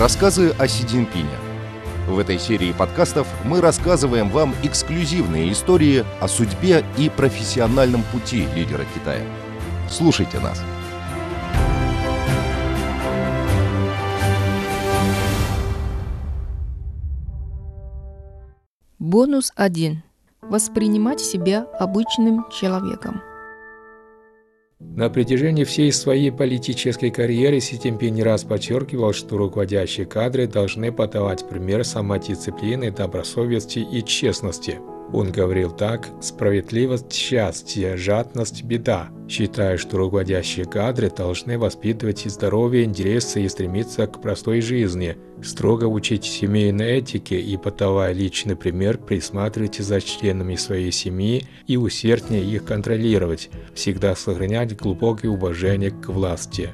Рассказы о Си Цзиньпине. В этой серии подкастов мы рассказываем вам эксклюзивные истории о судьбе и профессиональном пути лидера Китая. Слушайте нас. Бонус 1. Воспринимать себя обычным человеком. На протяжении всей своей политической карьеры Си Цзиньпин не раз подчеркивал, что руководящие кадры должны подавать пример самодисциплины, добросовести и честности – он говорил так «справедливость – счастье, жадность – беда», считая, что руководящие кадры должны воспитывать и здоровье, интересы и стремиться к простой жизни, строго учить семейной этике и, подавая личный пример, присматривать за членами своей семьи и усерднее их контролировать, всегда сохранять глубокое уважение к власти.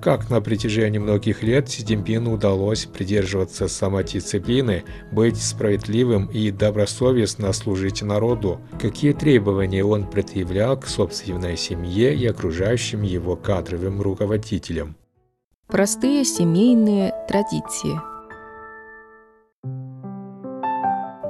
Как на протяжении многих лет Си Цзиньпину удалось придерживаться самодисциплины, быть справедливым и добросовестно служить народу? Какие требования он предъявлял к собственной семье и окружающим его кадровым руководителям? Простые семейные традиции.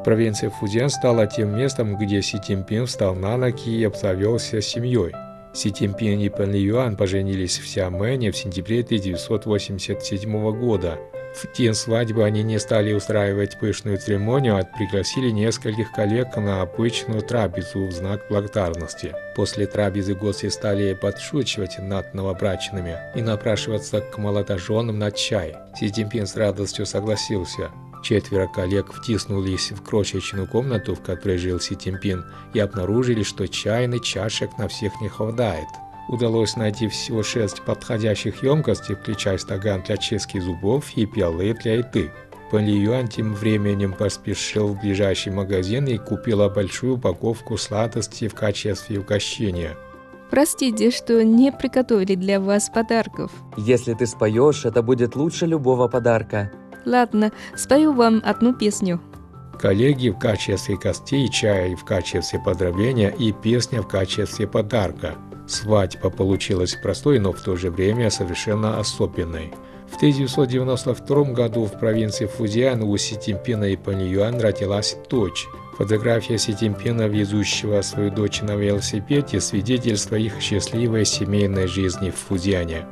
Провинция Фузян стала тем местом, где Си Цзиньпин встал на ноги и обзавелся семьей. Си Цзиньпин и Пэн Юан поженились в Сиамене в сентябре 1987 года. В день свадьбы они не стали устраивать пышную церемонию, а пригласили нескольких коллег на обычную трапезу в знак благодарности. После трапезы гости стали подшучивать над новобрачными и напрашиваться к молодоженам на чай. Си Цзиньпин с радостью согласился. Четверо коллег втиснулись в крошечную комнату, в которой жил Си Тимпин, и обнаружили, что чайный чашек на всех не хватает. Удалось найти всего шесть подходящих емкостей, включая стакан для чистки зубов и пиалы для еды. Пан Юань тем временем поспешил в ближайший магазин и купила большую упаковку сладостей в качестве угощения. Простите, что не приготовили для вас подарков. Если ты споешь, это будет лучше любого подарка. Ладно, спою вам одну песню. Коллеги в качестве гостей, чай в качестве поздравления и песня в качестве подарка. Свадьба получилась простой, но в то же время совершенно особенной. В 1992 году в провинции Фузиан у Си Цзиньпина и Пан Юан родилась дочь. Фотография Си Цзиньпина, везущего свою дочь на велосипеде, свидетельство их счастливой семейной жизни в Фузиане.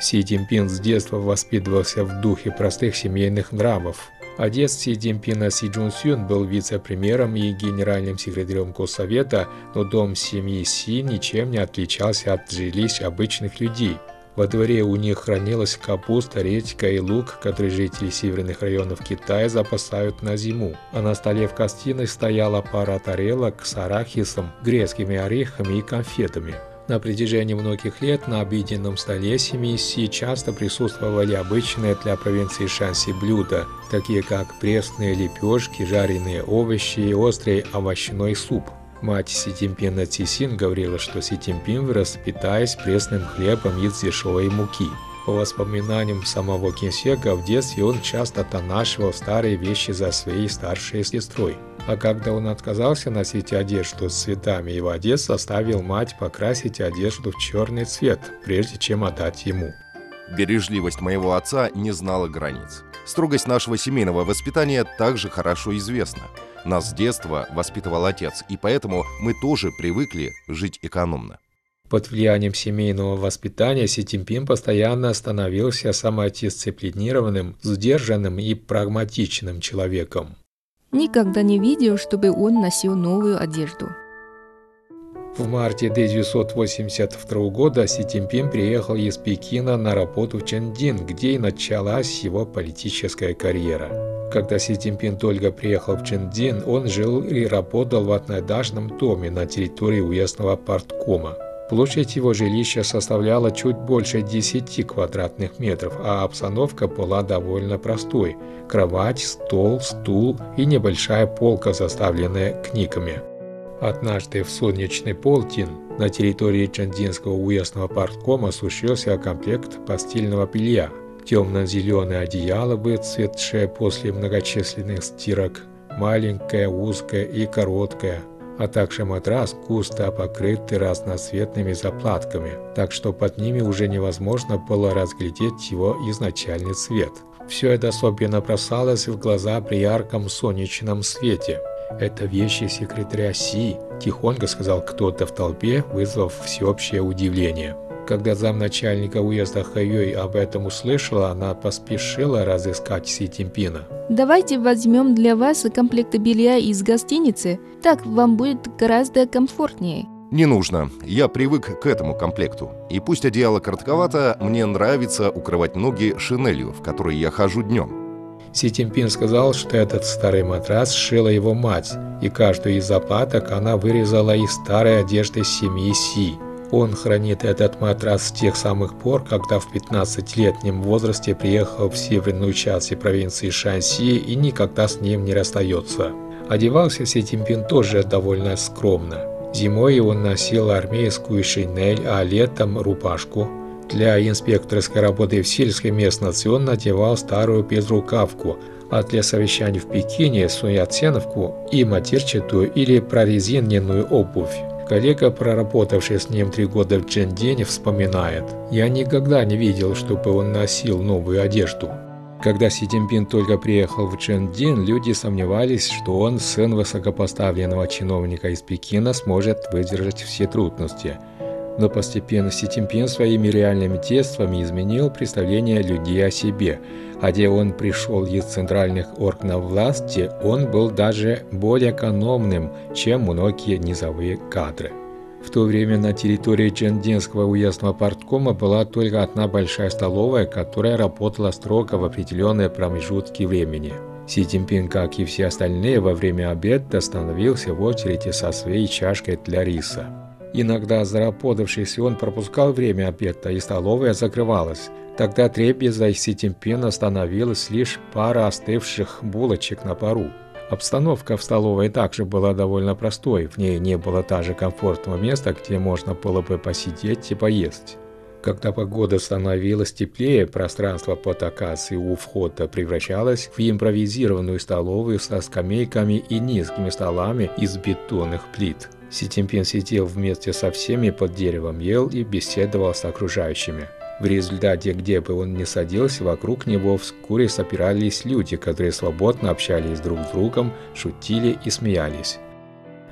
Си Цзиньпин с детства воспитывался в духе простых семейных нравов. Отец Си Цзиньпина Си Джун Сюн был вице-премьером и генеральным секретарем Госсовета, но дом семьи Си ничем не отличался от жилищ обычных людей. Во дворе у них хранилась капуста, редька и лук, которые жители северных районов Китая запасают на зиму. А на столе в гостиной стояла пара тарелок с арахисом, грецкими орехами и конфетами. На протяжении многих лет на обеденном столе семьи Си часто присутствовали обычные для провинции Шанси блюда, такие как пресные лепешки, жареные овощи и острый овощной суп. Мать Си Цзиньпина Цисин говорила, что Си Цзиньпин вырос, питаясь пресным хлебом из дешевой муки. По воспоминаниям самого Кинсека, в детстве он часто тонашивал старые вещи за своей старшей сестрой. А когда он отказался носить одежду с цветами, его отец заставил мать покрасить одежду в черный цвет, прежде чем отдать ему. Бережливость моего отца не знала границ. Строгость нашего семейного воспитания также хорошо известна. Нас с детства воспитывал отец, и поэтому мы тоже привыкли жить экономно. Под влиянием семейного воспитания Си Цзиньпин постоянно становился самодисциплинированным, сдержанным и прагматичным человеком. Никогда не видел, чтобы он носил новую одежду. В марте 1982 года Си Цзиньпин приехал из Пекина на работу в Чэндин, где и началась его политическая карьера. Когда Си Цзиньпин только приехал в Чэндин, он жил и работал в одноэтажном доме на территории уездного парткома. Площадь его жилища составляла чуть больше 10 квадратных метров, а обстановка была довольно простой. Кровать, стол, стул и небольшая полка, заставленная книгами. Однажды в солнечный полдень на территории Чандинского уездного парткома сушился комплект постельного белья. Темно-зеленое одеяло, выцветшее после многочисленных стирок, маленькое, узкое и короткое – а также матрас густо покрытый разноцветными заплатками, так что под ними уже невозможно было разглядеть его изначальный цвет. Все это особенно бросалось в глаза при ярком солнечном свете. «Это вещи секретаря Си», – тихонько сказал кто-то в толпе, вызвав всеобщее удивление. Когда замначальника уезда Хайой об этом услышала, она поспешила разыскать Си Тимпина. Давайте возьмем для вас комплект белья из гостиницы. Так вам будет гораздо комфортнее. Не нужно. Я привык к этому комплекту. И пусть одеяло коротковато, мне нравится укрывать ноги шинелью, в которой я хожу днем. Си Тимпин сказал, что этот старый матрас сшила его мать, и каждую из заплаток она вырезала из старой одежды семьи Си. Он хранит этот матрас с тех самых пор, когда в 15-летнем возрасте приехал в северную часть провинции Шанси и никогда с ним не расстается. Одевался Си Тимпин тоже довольно скромно. Зимой он носил армейскую шинель, а летом – рубашку. Для инспекторской работы в сельской местности он надевал старую безрукавку, а для совещаний в Пекине – суяценовку и матерчатую или прорезиненную обувь. Коллега, проработавший с ним три года в Джендене, вспоминает. «Я никогда не видел, чтобы он носил новую одежду». Когда Си Цзиньпин только приехал в Чжэндин, люди сомневались, что он, сын высокопоставленного чиновника из Пекина, сможет выдержать все трудности. Но постепенно Си своими реальными действиями изменил представление людей о себе – где он пришел из центральных органов власти, он был даже более экономным, чем многие низовые кадры. В то время на территории Чендинского уездного парткома была только одна большая столовая, которая работала строго в определенные промежутки времени. Си Цзиньпин, как и все остальные, во время обеда становился в очереди со своей чашкой для риса. Иногда заработавшись, он пропускал время обеда, и столовая закрывалась. Тогда трепезой Ситимпина становилась лишь пара остывших булочек на пару. Обстановка в столовой также была довольно простой, в ней не было даже комфортного места, где можно было бы посидеть и поесть. Когда погода становилась теплее, пространство под акацией у входа превращалось в импровизированную столовую со скамейками и низкими столами из бетонных плит. Ситимпин сидел вместе со всеми под деревом, ел и беседовал с окружающими. В результате, где бы он ни садился, вокруг него вскоре собирались люди, которые свободно общались друг с другом, шутили и смеялись.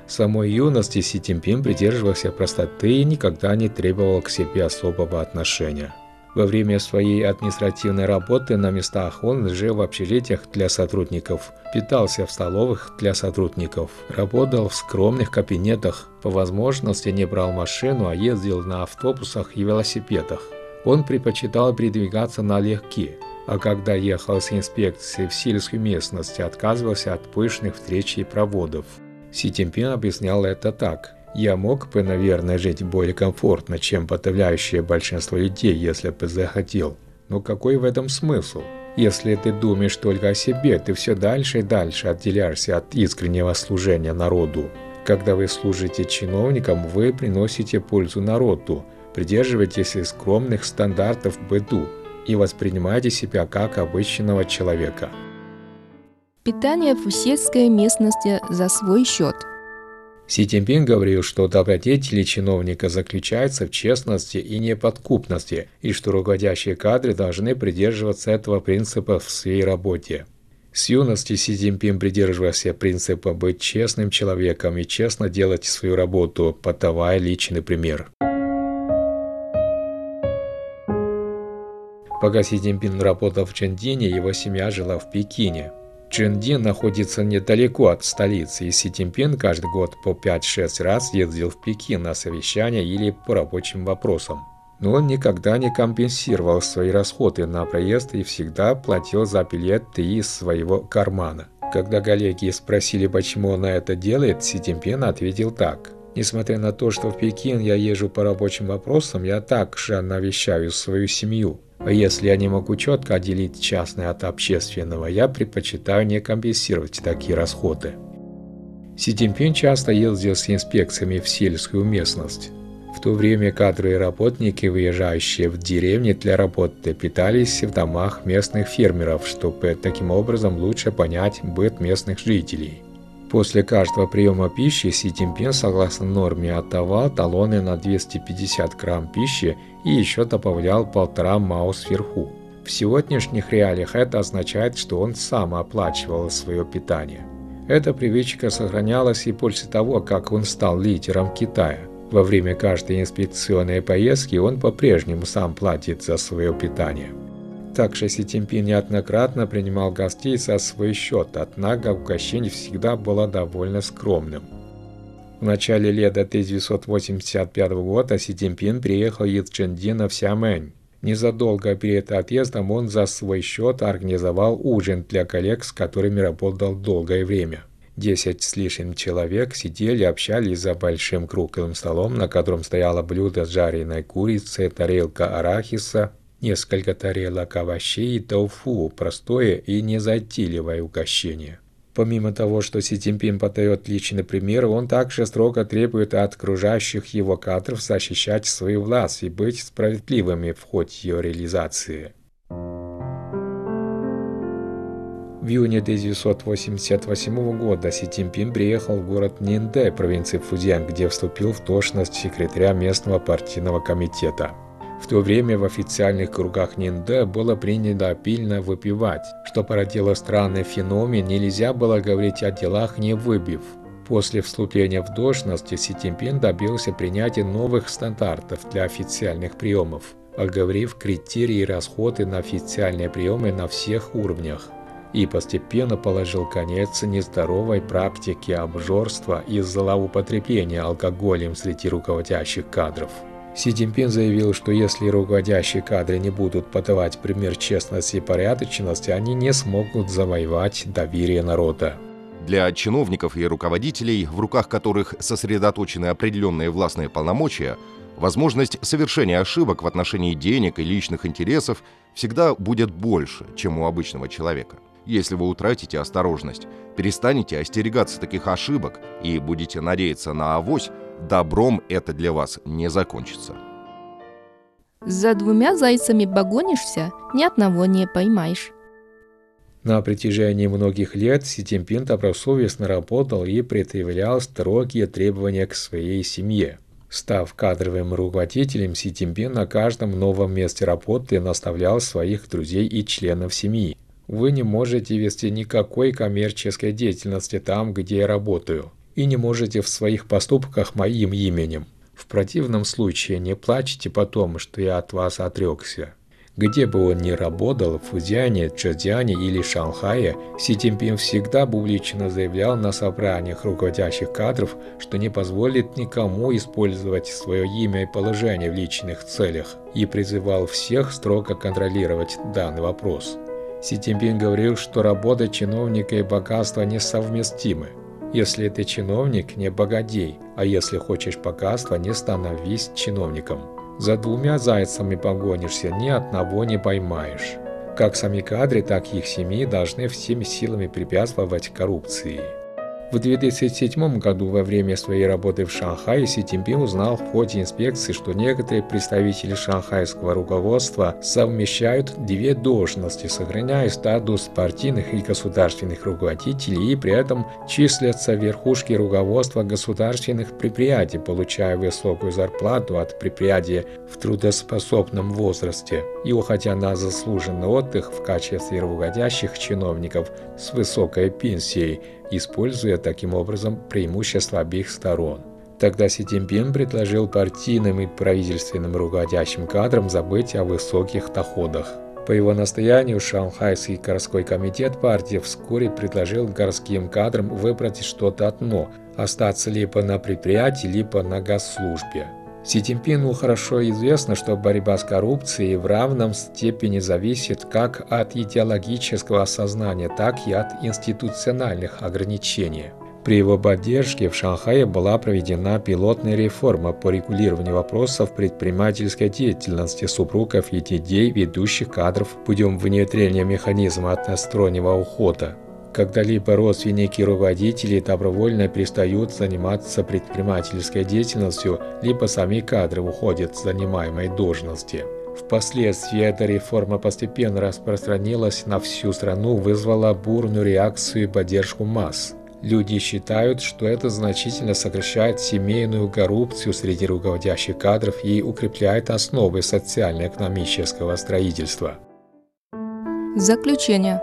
В самой юности Си Цзиньпин придерживался простоты и никогда не требовал к себе особого отношения. Во время своей административной работы на местах он жил в общежитиях для сотрудников, питался в столовых для сотрудников, работал в скромных кабинетах, по возможности не брал машину, а ездил на автобусах и велосипедах. Он предпочитал передвигаться налегке, а когда ехал с инспекцией в сельскую местность, отказывался от пышных встреч и проводов. Си Цзиньпин объяснял это так. «Я мог бы, наверное, жить более комфортно, чем подавляющее большинство людей, если бы захотел. Но какой в этом смысл? Если ты думаешь только о себе, ты все дальше и дальше отделяешься от искреннего служения народу. Когда вы служите чиновникам, вы приносите пользу народу, Придерживайтесь скромных стандартов быту и воспринимайте себя как обычного человека. Питание в сельской местности за свой счет. Си Цзиньпин говорил, что добродетели чиновника заключаются в честности и неподкупности, и что руководящие кадры должны придерживаться этого принципа в своей работе. С юности Си Цзиньпин придерживался принципа быть честным человеком и честно делать свою работу, подавая личный пример. Пока Си Цзиньпин работал в Чжэндине, его семья жила в Пекине. Чжэндин находится недалеко от столицы, и Си Цзиньпин каждый год по 5-6 раз ездил в Пекин на совещания или по рабочим вопросам. Но он никогда не компенсировал свои расходы на проезд и всегда платил за билеты из своего кармана. Когда коллеги спросили, почему он это делает, Си Цзиньпин ответил так. Несмотря на то, что в Пекин я езжу по рабочим вопросам, я также навещаю свою семью. Если я не могу четко отделить частное от общественного, я предпочитаю не компенсировать такие расходы. Си Цзиньпин часто ездил с инспекциями в сельскую местность. В то время кадровые работники, выезжающие в деревни для работы, питались в домах местных фермеров, чтобы таким образом лучше понять быт местных жителей. После каждого приема пищи Си Цзиньпин, согласно норме, отдавал талоны на 250 грамм пищи и еще добавлял полтора мао сверху. В сегодняшних реалиях это означает, что он сам оплачивал свое питание. Эта привычка сохранялась и после того, как он стал лидером Китая. Во время каждой инспекционной поездки он по-прежнему сам платит за свое питание. Также Си Цзиньпин неоднократно принимал гостей за свой счет, однако угощение всегда было довольно скромным. В начале лета 1985 года Си Цзиньпин приехал из Чжэндина в Сямэнь. Незадолго перед отъездом он за свой счет организовал ужин для коллег, с которыми работал долгое время. Десять с лишним человек сидели, общались за большим круглым столом, на котором стояло блюдо с жареной курицей, тарелка арахиса, несколько тарелок овощей и тофу, простое и незатейливое угощение. Помимо того, что Си Цзиньпин подает личный пример, он также строго требует от окружающих его кадров защищать свою власть и быть справедливыми в ходе ее реализации. В июне 1988 года Си Цзиньпин приехал в город Нинде, провинции Фудзян, где вступил в должность секретаря местного партийного комитета. В то время в официальных кругах Нинде было принято обильно выпивать, что породило странный феномен, нельзя было говорить о делах не выбив. После вступления в должность Си Цзиньпин добился принятия новых стандартов для официальных приемов, оговорив критерии и расходы на официальные приемы на всех уровнях и постепенно положил конец нездоровой практике обжорства и злоупотребления алкоголем среди руководящих кадров. Си Цзиньпин заявил, что если руководящие кадры не будут подавать пример честности и порядочности, они не смогут завоевать доверие народа. Для чиновников и руководителей, в руках которых сосредоточены определенные властные полномочия, возможность совершения ошибок в отношении денег и личных интересов всегда будет больше, чем у обычного человека. Если вы утратите осторожность, перестанете остерегаться таких ошибок и будете надеяться на авось, добром это для вас не закончится. За двумя зайцами погонишься, ни одного не поймаешь. На протяжении многих лет Си Цзиньпин добросовестно работал и предъявлял строгие требования к своей семье. Став кадровым руководителем, Си Цзиньпин на каждом новом месте работы наставлял своих друзей и членов семьи. Вы не можете вести никакой коммерческой деятельности там, где я работаю и не можете в своих поступках моим именем. В противном случае не плачьте потом, что я от вас отрекся. Где бы он ни работал, в Фудзяне, Чжэцзяне или Шанхае, Си Цзиньпин всегда публично заявлял на собраниях руководящих кадров, что не позволит никому использовать свое имя и положение в личных целях и призывал всех строго контролировать данный вопрос. Си Цзиньпин говорил, что работа чиновника и богатство несовместимы. Если ты чиновник, не богадей, а если хочешь богатства, не становись чиновником. За двумя зайцами погонишься, ни одного не поймаешь. Как сами кадры, так и их семьи должны всеми силами препятствовать коррупции. В 2007 году во время своей работы в Шанхае Си Цзиньпин узнал в ходе инспекции, что некоторые представители шанхайского руководства совмещают две должности, сохраняя статус партийных и государственных руководителей и при этом числятся в верхушке руководства государственных предприятий, получая высокую зарплату от предприятия в трудоспособном возрасте. И уходя на заслуженный отдых в качестве руководящих чиновников с высокой пенсией – используя таким образом преимущества обеих сторон. Тогда Си Цзиньпин предложил партийным и правительственным руководящим кадрам забыть о высоких доходах. По его настоянию Шанхайский городской комитет партии вскоре предложил городским кадрам выбрать что-то одно – остаться либо на предприятии, либо на госслужбе. Си Цзиньпину хорошо известно, что борьба с коррупцией в равном степени зависит как от идеологического осознания, так и от институциональных ограничений. При его поддержке в Шанхае была проведена пилотная реформа по регулированию вопросов предпринимательской деятельности супругов и детей ведущих кадров путем внедрения механизма одностороннего ухода когда-либо родственники руководителей добровольно перестают заниматься предпринимательской деятельностью, либо сами кадры уходят с занимаемой должности. Впоследствии эта реформа постепенно распространилась на всю страну, вызвала бурную реакцию и поддержку масс. Люди считают, что это значительно сокращает семейную коррупцию среди руководящих кадров и укрепляет основы социально-экономического строительства. Заключение.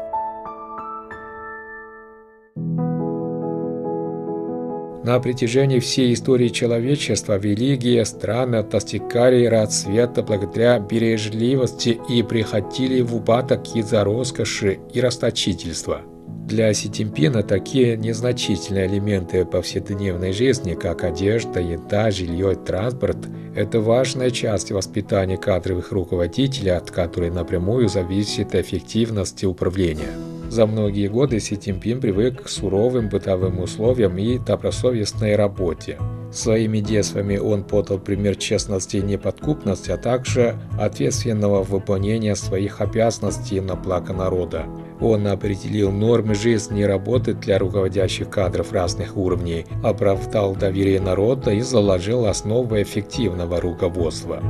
На протяжении всей истории человечества религия, страны достигали расцвета благодаря бережливости и приходили в упадок из-за роскоши и расточительства. Для Си Цзиньпина такие незначительные элементы повседневной жизни, как одежда, еда, жилье транспорт, это важная часть воспитания кадровых руководителей, от которой напрямую зависит эффективность управления. За многие годы Си Цзиньпин привык к суровым бытовым условиям и добросовестной работе. Своими действиями он подал пример честности и неподкупности, а также ответственного выполнения своих обязанностей на благо народа. Он определил нормы жизни и работы для руководящих кадров разных уровней, оправдал доверие народа и заложил основы эффективного руководства.